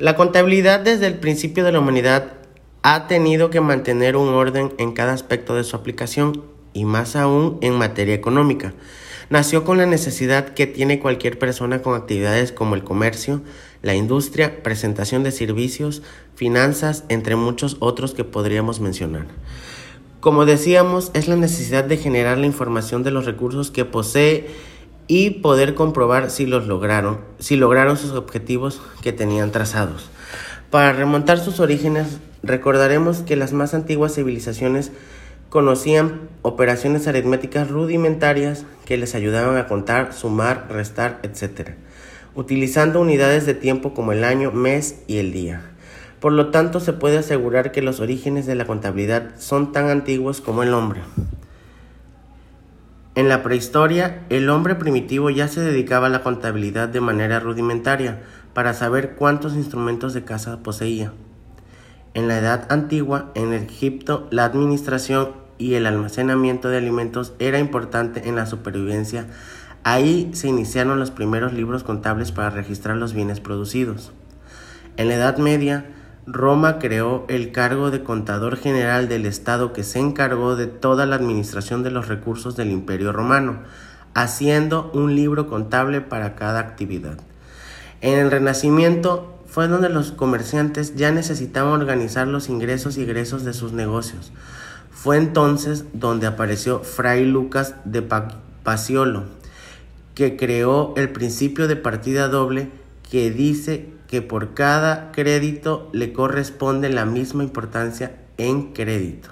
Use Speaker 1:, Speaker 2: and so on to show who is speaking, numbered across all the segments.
Speaker 1: La contabilidad desde el principio de la humanidad ha tenido que mantener un orden en cada aspecto de su aplicación y más aún en materia económica. Nació con la necesidad que tiene cualquier persona con actividades como el comercio, la industria, presentación de servicios, finanzas, entre muchos otros que podríamos mencionar. Como decíamos, es la necesidad de generar la información de los recursos que posee y poder comprobar si los lograron, si lograron sus objetivos que tenían trazados. Para remontar sus orígenes, recordaremos que las más antiguas civilizaciones conocían operaciones aritméticas rudimentarias que les ayudaban a contar, sumar, restar, etc., utilizando unidades de tiempo como el año, mes y el día. Por lo tanto, se puede asegurar que los orígenes de la contabilidad son tan antiguos como el hombre. En la prehistoria, el hombre primitivo ya se dedicaba a la contabilidad de manera rudimentaria para saber cuántos instrumentos de caza poseía. En la Edad Antigua, en Egipto, la administración y el almacenamiento de alimentos era importante en la supervivencia. Ahí se iniciaron los primeros libros contables para registrar los bienes producidos. En la Edad Media, Roma creó el cargo de contador general del Estado que se encargó de toda la administración de los recursos del Imperio Romano, haciendo un libro contable para cada actividad. En el Renacimiento fue donde los comerciantes ya necesitaban organizar los ingresos y egresos de sus negocios. Fue entonces donde apareció Fray Lucas de Paciolo, que creó el principio de partida doble que dice que por cada crédito le corresponde la misma importancia en crédito.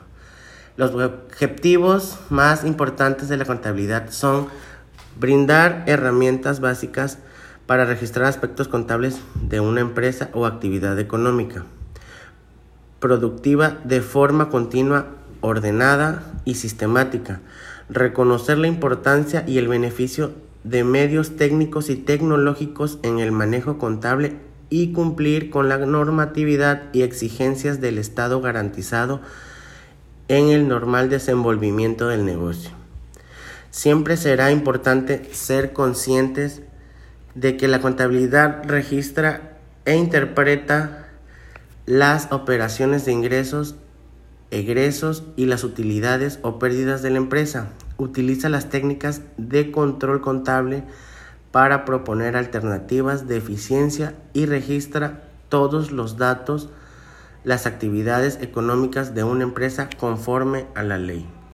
Speaker 1: Los objetivos más importantes de la contabilidad son brindar herramientas básicas para registrar aspectos contables de una empresa o actividad económica, productiva de forma continua, ordenada y sistemática, reconocer la importancia y el beneficio de medios técnicos y tecnológicos en el manejo contable y cumplir con la normatividad y exigencias del Estado garantizado en el normal desenvolvimiento del negocio. Siempre será importante ser conscientes de que la contabilidad registra e interpreta las operaciones de ingresos, egresos y las utilidades o pérdidas de la empresa. Utiliza las técnicas de control contable para proponer alternativas de eficiencia y registra todos los datos, las actividades económicas de una empresa conforme a la ley.